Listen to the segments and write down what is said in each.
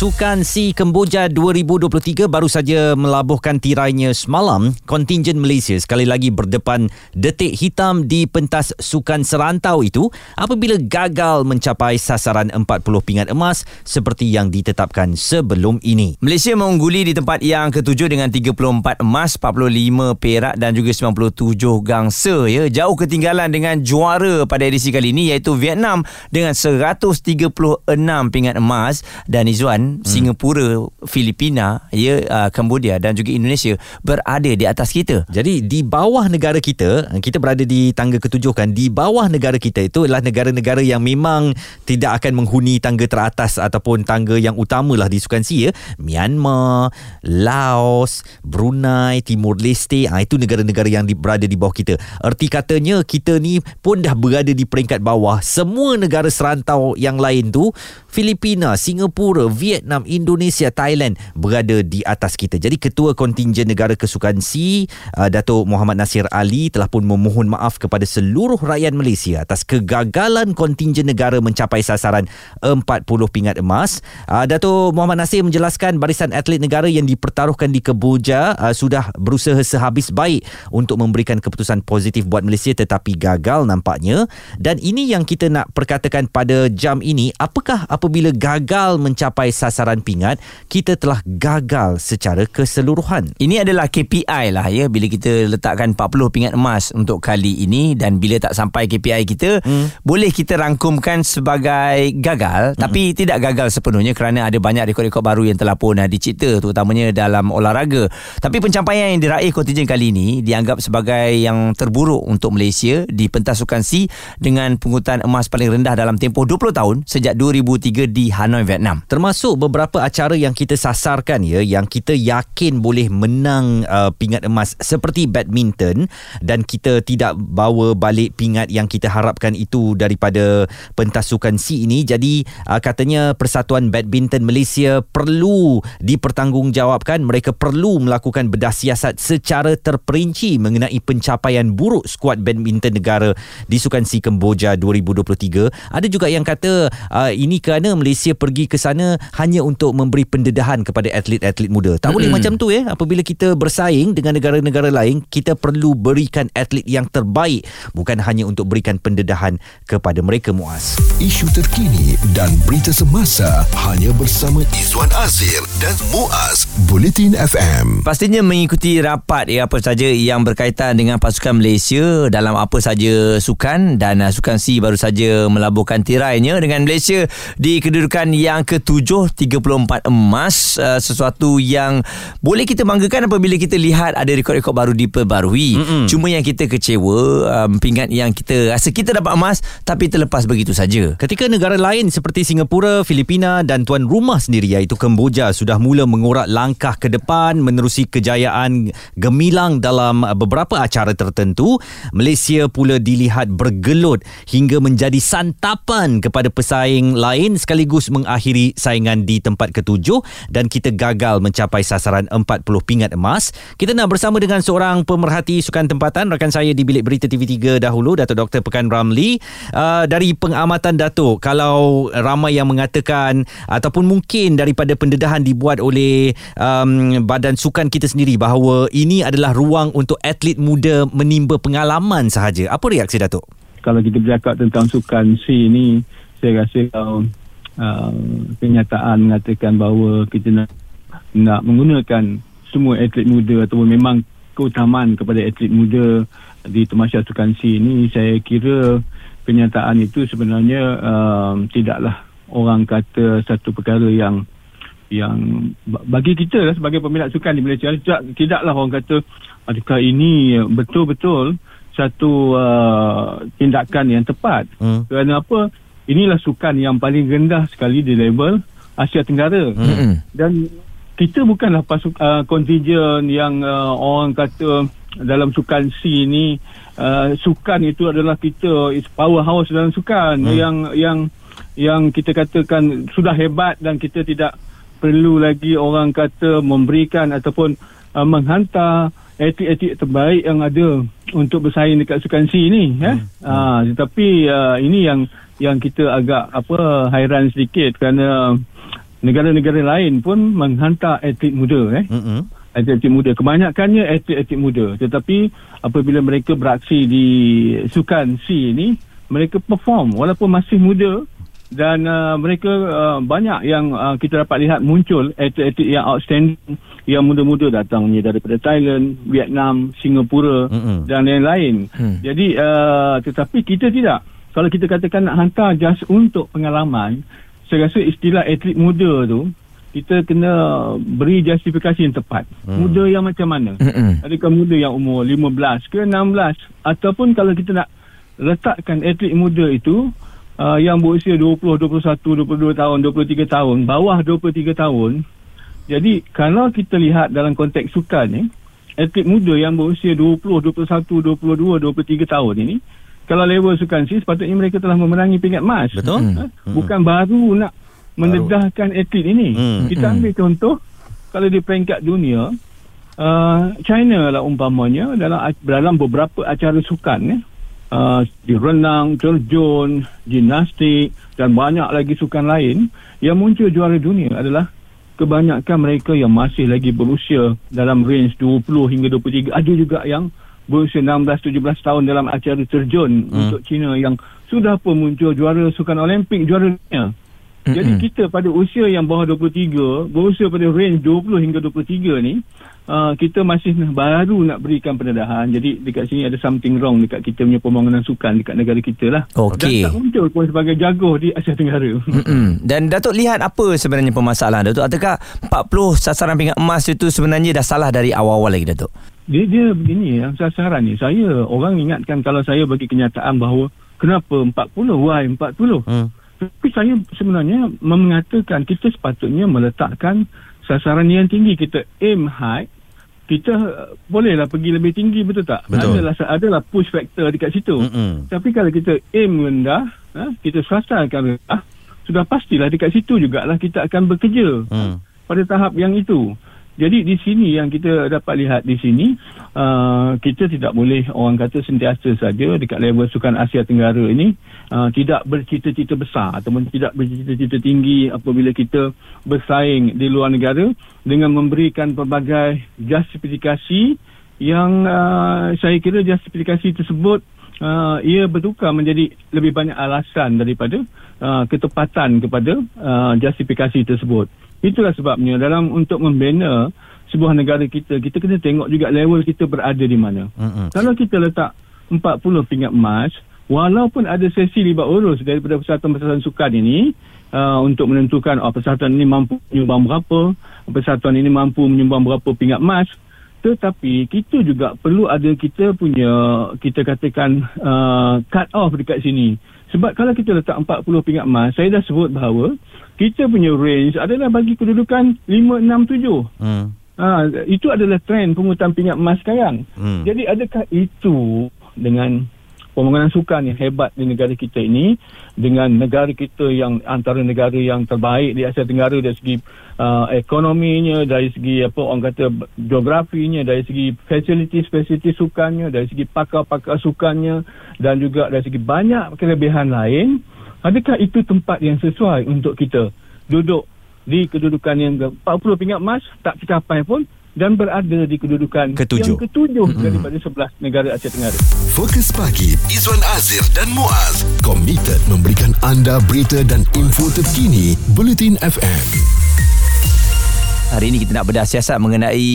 Sukan Si Kemboja 2023 baru saja melabuhkan tirainya semalam. Kontingen Malaysia sekali lagi berdepan detik hitam di pentas sukan serantau itu apabila gagal mencapai sasaran 40 pingat emas seperti yang ditetapkan sebelum ini. Malaysia mengungguli di tempat yang ketujuh dengan 34 emas, 45 perak dan juga 97 gangsa ya. Jauh ketinggalan dengan juara pada edisi kali ini iaitu Vietnam dengan 136 pingat emas dan Izzuan hmm. Singapura, Filipina, ya uh, Cambodia dan juga Indonesia berada di atas kita. Jadi di bawah negara kita, kita berada di tangga ketujuh kan. Di bawah negara kita itu adalah negara-negara yang memang tidak akan menghuni tangga teratas ataupun tangga yang utamalah di Sukan ya. Myanmar, Laos, Brunei, Timur Leste, ah itu negara-negara yang di, berada di bawah kita. Erti katanya kita ni pun dah berada di peringkat bawah. Semua negara serantau yang lain tu, Filipina, Singapura, Vietnam Vietnam, Indonesia, Thailand berada di atas kita. Jadi Ketua Kontingen Negara Kesukan C, uh, Datuk Muhammad Nasir Ali telah pun memohon maaf kepada seluruh rakyat Malaysia atas kegagalan kontingen negara mencapai sasaran 40 pingat emas. Uh, Datuk Muhammad Nasir menjelaskan barisan atlet negara yang dipertaruhkan di Kebuja uh, sudah berusaha sehabis baik untuk memberikan keputusan positif buat Malaysia tetapi gagal nampaknya. Dan ini yang kita nak perkatakan pada jam ini, apakah apabila gagal mencapai sasaran sasaran pingat kita telah gagal secara keseluruhan. Ini adalah KPI lah ya bila kita letakkan 40 pingat emas untuk kali ini dan bila tak sampai KPI kita hmm. boleh kita rangkumkan sebagai gagal hmm. tapi tidak gagal sepenuhnya kerana ada banyak rekod-rekod baru yang telah pun dicipta terutamanya dalam olahraga. Tapi pencapaian yang diraih kontingen kali ini dianggap sebagai yang terburuk untuk Malaysia di pentas sukan C dengan pungutan emas paling rendah dalam tempoh 20 tahun sejak 2003 di Hanoi, Vietnam. Termasuk beberapa acara yang kita sasarkan ya yang kita yakin boleh menang uh, pingat emas seperti badminton dan kita tidak bawa balik pingat yang kita harapkan itu daripada pentas sukan C ini. Jadi uh, katanya Persatuan Badminton Malaysia perlu dipertanggungjawabkan. Mereka perlu melakukan bedah siasat secara terperinci mengenai pencapaian buruk skuad badminton negara di sukan C Kemboja 2023 ada juga yang kata uh, ini kerana Malaysia pergi ke sana hanya untuk memberi pendedahan kepada atlet-atlet muda. Tak boleh macam tu eh. Apabila kita bersaing dengan negara-negara lain, kita perlu berikan atlet yang terbaik bukan hanya untuk berikan pendedahan kepada mereka Muaz. Isu terkini dan berita semasa hanya bersama Izwan Azir dan Muaz Bulletin FM. Pastinya mengikuti rapat ya apa saja yang berkaitan dengan pasukan Malaysia dalam apa saja sukan dan uh, sukan C baru saja melabuhkan tirainya dengan Malaysia di kedudukan yang ketujuh 34 emas uh, sesuatu yang boleh kita banggakan apabila kita lihat ada rekod-rekod baru diperbarui Mm-mm. cuma yang kita kecewa um, pingat yang kita rasa kita dapat emas tapi terlepas begitu saja ketika negara lain seperti Singapura, Filipina dan tuan rumah sendiri iaitu Kemboja sudah mula mengorak langkah ke depan menerusi kejayaan gemilang dalam beberapa acara tertentu Malaysia pula dilihat bergelut hingga menjadi santapan kepada pesaing lain sekaligus mengakhiri saingan di tempat ketujuh dan kita gagal mencapai sasaran 40 pingat emas. Kita nak bersama dengan seorang pemerhati sukan tempatan rakan saya di bilik berita TV3 dahulu Datuk Dr Pekan Ramli uh, dari pengamatan Datuk kalau ramai yang mengatakan ataupun mungkin daripada pendedahan dibuat oleh um, badan sukan kita sendiri bahawa ini adalah ruang untuk atlet muda menimba pengalaman sahaja. Apa reaksi Datuk? Kalau kita bercakap tentang sukan C ini, saya rasa uh, uh, kenyataan mengatakan bahawa kita nak, nak menggunakan semua atlet muda ataupun memang keutamaan kepada atlet muda di Temasya Sukan C ini saya kira kenyataan itu sebenarnya uh, tidaklah orang kata satu perkara yang yang bagi kita lah sebagai peminat sukan di Malaysia tidak, tidaklah orang kata adakah ini betul-betul satu uh, tindakan yang tepat hmm. kerana apa inilah sukan yang paling rendah sekali di level Asia Tenggara. Mm-hmm. Dan kita bukanlah pasuk uh, kontingen yang uh, orang kata dalam sukan C ini uh, sukan itu adalah kita is powerhouse dalam sukan mm. yang yang yang kita katakan sudah hebat dan kita tidak perlu lagi orang kata memberikan ataupun uh, menghantar atlet-atlet terbaik yang ada untuk bersaing dekat Sukan C ni eh ah tetapi uh, ini yang yang kita agak apa hairan sedikit kerana negara-negara lain pun menghantar atlet muda eh? Mm-mm. atlet-atlet muda. Kebanyakannya atlet-atlet muda. Tetapi apabila mereka beraksi di Sukan C ni mereka perform. Walaupun masih muda dan uh, mereka uh, banyak yang uh, kita dapat lihat muncul atlet-atlet yang outstanding yang muda-muda datangnya daripada Thailand, Vietnam, Singapura Mm-mm. dan lain-lain. Hmm. Jadi uh, tetapi kita tidak. Kalau kita katakan nak hantar just untuk pengalaman, saya rasa istilah atlet muda tu kita kena beri justifikasi yang tepat. Hmm. Muda yang macam mana? Mm-mm. Adakah muda yang umur 15 ke 16 ataupun kalau kita nak letakkan atlet muda itu uh, yang berusia 20, 21, 22 tahun, 23 tahun, bawah 23 tahun. Jadi kalau kita lihat dalam konteks sukan ni, atlet muda yang berusia 20, 21, 22, 23 tahun ini, kalau level sukan C sepatutnya mereka telah memenangi pingat emas. Betul? Ha? Bukan baru nak mendedahkan atlet ini. Hmm. Kita ambil contoh kalau di peringkat dunia uh, China lah umpamanya dalam dalam beberapa acara sukan ya. Uh, di renang, terjun, gimnastik dan banyak lagi sukan lain yang muncul juara dunia adalah kebanyakan mereka yang masih lagi berusia dalam range 20 hingga 23 ada juga yang berusia 16 17 tahun dalam acara terjun hmm. untuk China yang sudah pun muncul juara sukan Olimpik juara dunia jadi Mm-mm. kita pada usia yang bawah 23, berusia pada range 20 hingga 23 ni, uh, kita masih baru nak berikan pendedahan. Jadi dekat sini ada something wrong dekat kita punya pembangunan sukan dekat negara kita lah. Okey. Dan tak muncul pun sebagai jago di Asia Tenggara. Mm-mm. Dan Datuk lihat apa sebenarnya permasalahan Datuk? Adakah 40 sasaran pingat emas itu sebenarnya dah salah dari awal-awal lagi Datuk? dia, dia begini yang sasaran ni. Saya, orang ingatkan kalau saya bagi kenyataan bahawa kenapa 40, why 40? Hmm. Tapi saya sebenarnya mengatakan kita sepatutnya meletakkan sasaran yang tinggi. Kita aim high. Kita uh, bolehlah pergi lebih tinggi betul tak? Betul. Adalah adalah push factor dekat situ. Mm-mm. Tapi kalau kita aim rendah, ha, kita sasaran rendah, sudah pastilah dekat situ jugalah kita akan bekerja Hmm. pada tahap yang itu. Jadi di sini yang kita dapat lihat di sini uh, kita tidak boleh orang kata sentiasa saja dekat level sukan Asia Tenggara ini uh, tidak bercita-cita besar ataupun tidak bercita-cita tinggi apabila kita bersaing di luar negara dengan memberikan pelbagai justifikasi yang uh, saya kira justifikasi tersebut uh, ia bertukar menjadi lebih banyak alasan daripada uh, ketepatan kepada uh, justifikasi tersebut. Itulah sebabnya dalam untuk membina sebuah negara kita, kita kena tengok juga level kita berada di mana. Mm-mm. Kalau kita letak 40 pingat emas, walaupun ada sesi libat urus daripada persatuan-persatuan sukan ini uh, untuk menentukan oh, persatuan ini mampu menyumbang berapa, persatuan ini mampu menyumbang berapa pingat emas, tetapi kita juga perlu ada kita punya kita katakan uh, cut off dekat sini. Sebab kalau kita letak 40 pingat emas, saya dah sebut bahawa kita punya range adalah bagi kedudukan 5, 6, 7. Hmm. Ha, itu adalah trend pengurutan pingat emas sekarang. Hmm. Jadi adakah itu dengan pembangunan sukan yang hebat di negara kita ini dengan negara kita yang antara negara yang terbaik di Asia Tenggara dari segi uh, ekonominya, dari segi apa orang kata geografinya, dari segi facility-facility sukannya, dari segi pakar-pakar sukannya dan juga dari segi banyak kelebihan lain, adakah itu tempat yang sesuai untuk kita duduk di kedudukan yang ke- 40 pingat emas tak tercapai pun dan berada di kedudukan Ketujuh. yang ketujuh daripada 11 negara Asia Tenggara. Fokus pagi Izwan Azir dan Muaz komited memberikan anda berita dan info terkini Bulletin FM. Hari ini kita nak bedah siasat mengenai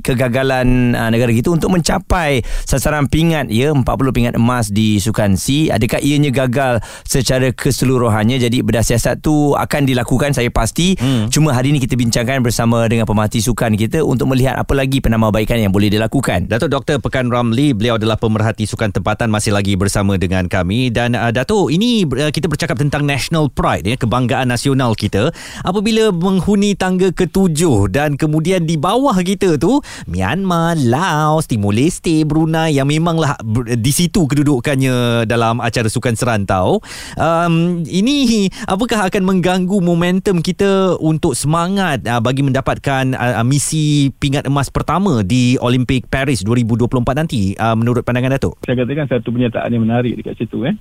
kegagalan uh, negara kita untuk mencapai sasaran pingat ya 40 pingat emas di Sukan C. Adakah ianya gagal secara keseluruhannya? Jadi bedah siasat tu akan dilakukan saya pasti. Hmm. Cuma hari ini kita bincangkan bersama dengan pemerhati sukan kita untuk melihat apa lagi penambahbaikan yang boleh dilakukan. Datuk Dr. Pekan Ramli, beliau adalah pemerhati sukan tempatan masih lagi bersama dengan kami dan uh, Datuk, ini uh, kita bercakap tentang national pride ya, kebanggaan nasional kita apabila menghuni tangga ketujuh dan kemudian di bawah kita tu Myanmar, Laos, Timor Leste, Brunei yang memanglah di situ kedudukannya dalam acara sukan serantau. Um, ini apakah akan mengganggu momentum kita untuk semangat uh, bagi mendapatkan uh, misi pingat emas pertama di Olimpik Paris 2024 nanti uh, menurut pandangan Datuk? Saya katakan satu pernyataan yang menarik dekat situ eh.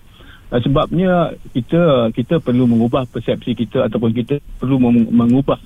Uh, sebabnya kita kita perlu mengubah persepsi kita ataupun kita perlu mengubah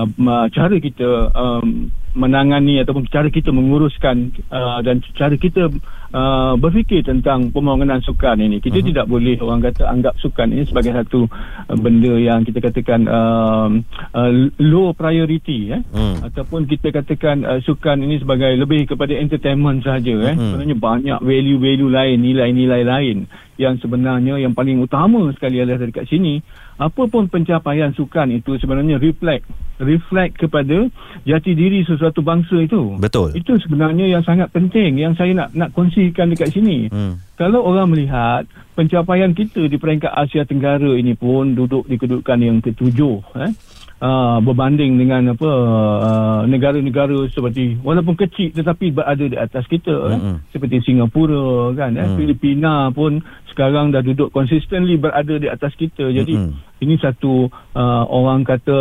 uh, cara kita um, menangani ataupun cara kita menguruskan uh, dan cara kita uh, berfikir tentang pembangunan sukan ini. Kita uh-huh. tidak boleh orang kata anggap sukan ini sebagai satu uh, benda yang kita katakan uh, uh, low priority eh uh-huh. ataupun kita katakan uh, sukan ini sebagai lebih kepada entertainment saja eh. Uh-huh. Sebenarnya banyak value-value lain, nilai-nilai lain yang sebenarnya yang paling utama sekali adalah dekat sini apa pun pencapaian sukan itu sebenarnya reflect reflect kepada jati diri sesuatu bangsa itu. Betul. Itu sebenarnya yang sangat penting yang saya nak nak kongsikan dekat sini. Hmm. Kalau orang melihat pencapaian kita di peringkat Asia Tenggara ini pun duduk di kedudukan yang ketujuh eh Uh, berbanding dengan apa uh, negara-negara seperti walaupun kecil tetapi berada di atas kita mm-hmm. eh, seperti Singapura kan eh, mm. Filipina pun sekarang dah duduk consistently berada di atas kita jadi mm-hmm. ini satu uh, orang kata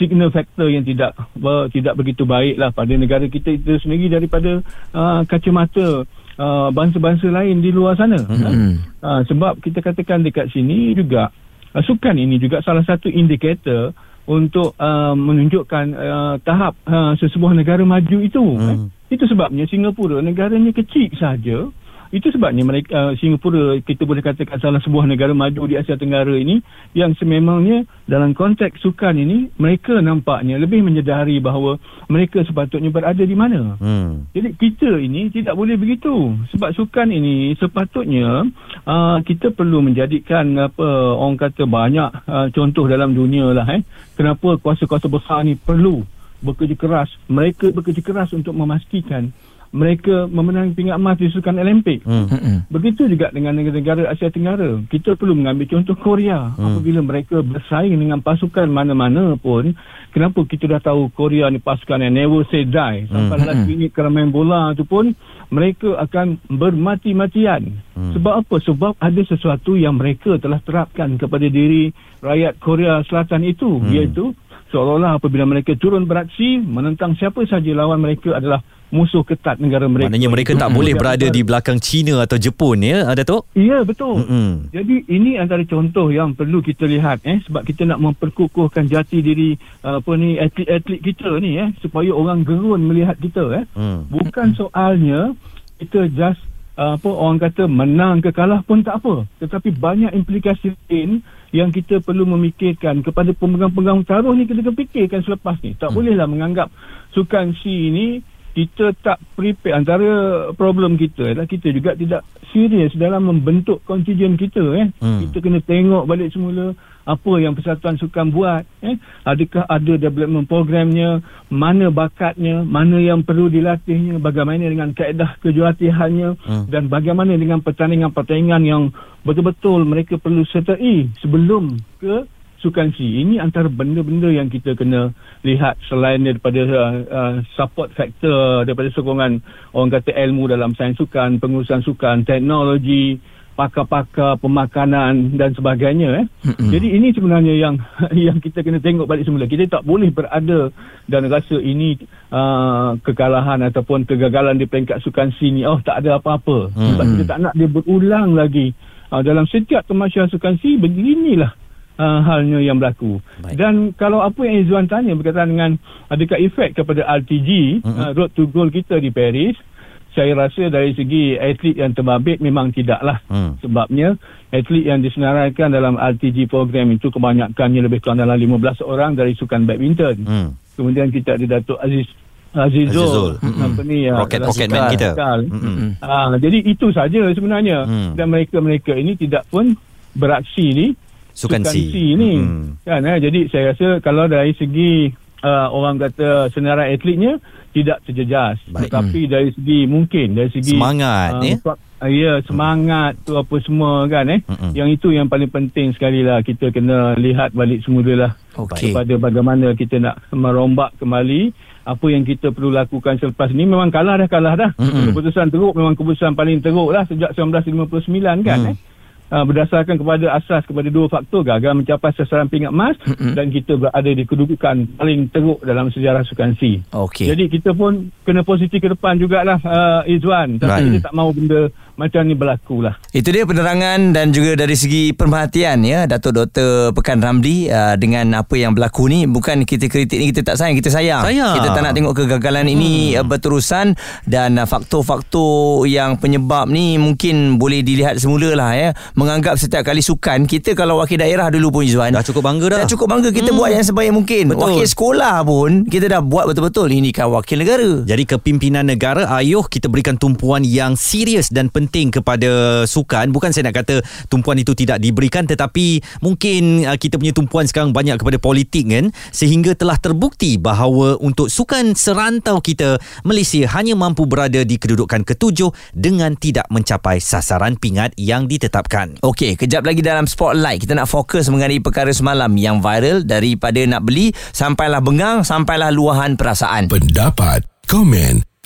signal factor yang tidak uh, tidak begitu baik lah pada negara kita itu sendiri daripada uh, kacamata uh, bangsa-bangsa lain di luar sana mm-hmm. uh, sebab kita katakan dekat sini juga uh, sukan ini juga salah satu indikator untuk uh, menunjukkan uh, tahap uh, sesebuah negara maju itu. Hmm. Eh. Itu sebabnya Singapura negaranya kecil saja itu sebabnya mereka uh, Singapura kita boleh katakan salah sebuah negara maju di Asia Tenggara ini yang sememangnya dalam konteks sukan ini mereka nampaknya lebih menyedari bahawa mereka sepatutnya berada di mana. Hmm. Jadi kita ini tidak boleh begitu sebab sukan ini sepatutnya uh, kita perlu menjadikan apa orang kata banyak uh, contoh dalam dunia lah eh. Kenapa kuasa-kuasa besar ni perlu bekerja keras. Mereka bekerja keras untuk memastikan mereka memenangi pingat emas di sukan Olimpik. Hmm. hmm. Begitu juga dengan negara-negara Asia Tenggara. Kita perlu mengambil contoh Korea. Hmm. Apabila mereka bersaing dengan pasukan mana-mana pun, kenapa kita dah tahu Korea ni pasukan yang never say die. Sampai hmm. last minute kalau main bola tu pun, mereka akan bermati-matian. Hmm. Sebab apa? Sebab ada sesuatu yang mereka telah terapkan kepada diri rakyat Korea Selatan itu. Hmm. Iaitu, seolah-olah apabila mereka turun beraksi, menentang siapa saja lawan mereka adalah musuh ketat negara mereka. Maknanya mereka tak boleh berada di belakang China atau Jepun ya, Datuk? Ya, betul. Mm-hmm. Jadi ini antara contoh yang perlu kita lihat eh sebab kita nak memperkukuhkan jati diri apa ni atlet-atlet kita ni eh supaya orang gerun melihat kita eh. Mm. Bukan soalnya kita just uh, apa orang kata menang ke kalah pun tak apa, tetapi banyak implikasi lain yang kita perlu memikirkan kepada pemegang-pegang taruh ni kita kena fikirkan selepas ni. Tak mm. bolehlah menganggap sukan C ini kita tak prepare antara problem kita adalah kita juga tidak serius dalam membentuk kontijen kita eh hmm. kita kena tengok balik semula apa yang persatuan sukan buat eh adakah ada development programnya mana bakatnya mana yang perlu dilatihnya bagaimana dengan kaedah kejuaratihannya hmm. dan bagaimana dengan pertandingan-pertandingan yang betul-betul mereka perlu sertai sebelum ke sukan C. Ini antara benda-benda yang kita kena lihat selain daripada uh, uh, support factor daripada sokongan orang kata ilmu dalam sains sukan, pengurusan sukan, teknologi, pakar-pakar pemakanan dan sebagainya eh. Mm-hmm. Jadi ini sebenarnya yang yang kita kena tengok balik semula. Kita tak boleh berada dan rasa ini uh, kekalahan ataupun kegagalan di peringkat sukan C ni oh tak ada apa-apa. Mm-hmm. Sebab kita tak nak dia berulang lagi. Uh, dalam setiap kemasyarakat sukan C beginilah uh, halnya yang berlaku. Baik. Dan kalau apa yang Izzuan tanya berkaitan dengan adakah efek kepada RTG, uh-huh. uh, road to goal kita di Paris, saya rasa dari segi atlet yang terbabit memang tidaklah. Hmm. Sebabnya atlet yang disenaraikan dalam RTG program itu kebanyakannya lebih kurang dalam 15 orang dari sukan badminton. Hmm. Kemudian kita ada Datuk Aziz Azizul, Azizul. apa ni ya, rocket rocket man kita. Mm-hmm. Ha, jadi itu saja sebenarnya hmm. dan mereka-mereka ini tidak pun beraksi ni sukan, C. ni hmm. kan eh? jadi saya rasa kalau dari segi uh, orang kata senarai atletnya tidak terjejas Baik. tetapi hmm. dari segi mungkin dari segi semangat uh, ya uh, ya semangat tu apa semua kan eh Mm-mm. yang itu yang paling penting sekali lah kita kena lihat balik semula lah Okey. kepada bagaimana kita nak merombak kembali apa yang kita perlu lakukan selepas ni memang kalah dah kalah dah Mm-mm. keputusan teruk memang keputusan paling teruk lah sejak 1959 kan Mm. eh Uh, berdasarkan kepada asas kepada dua faktor gagal mencapai sasaran pingat emas Mm-mm. dan kita berada di kedudukan paling teruk dalam sejarah sukan C. Okey. Jadi kita pun kena positif ke depan jugalah uh, Izwan. Tapi Right. kita tak mahu benda macam ni berlaku lah. Itu dia penerangan dan juga dari segi pemerhatian ya Datuk Dr. Pekan Ramli uh, dengan apa yang berlaku ni bukan kita kritik ni kita tak sayang kita sayang. Sayang. Kita tak nak tengok kegagalan hmm. ini uh, berterusan dan uh, faktor-faktor yang penyebab ni mungkin boleh dilihat semula lah ya menganggap setiap kali sukan kita kalau wakil daerah dulu pun Izwan Dah cukup bangga dah. Dah cukup bangga kita hmm. buat yang sebaik mungkin. Betul. Wakil sekolah pun kita dah buat betul-betul ini kan wakil negara. Jadi kepimpinan negara ayuh kita berikan tumpuan yang serius dan penting kepada sukan. Bukan saya nak kata tumpuan itu tidak diberikan tetapi mungkin uh, kita punya tumpuan sekarang banyak kepada politik kan sehingga telah terbukti bahawa untuk sukan serantau kita Malaysia hanya mampu berada di kedudukan ketujuh dengan tidak mencapai sasaran pingat yang ditetapkan. Okey, kejap lagi dalam spotlight kita nak fokus mengenai perkara semalam yang viral daripada nak beli sampailah bengang sampailah luahan perasaan. Pendapat, komen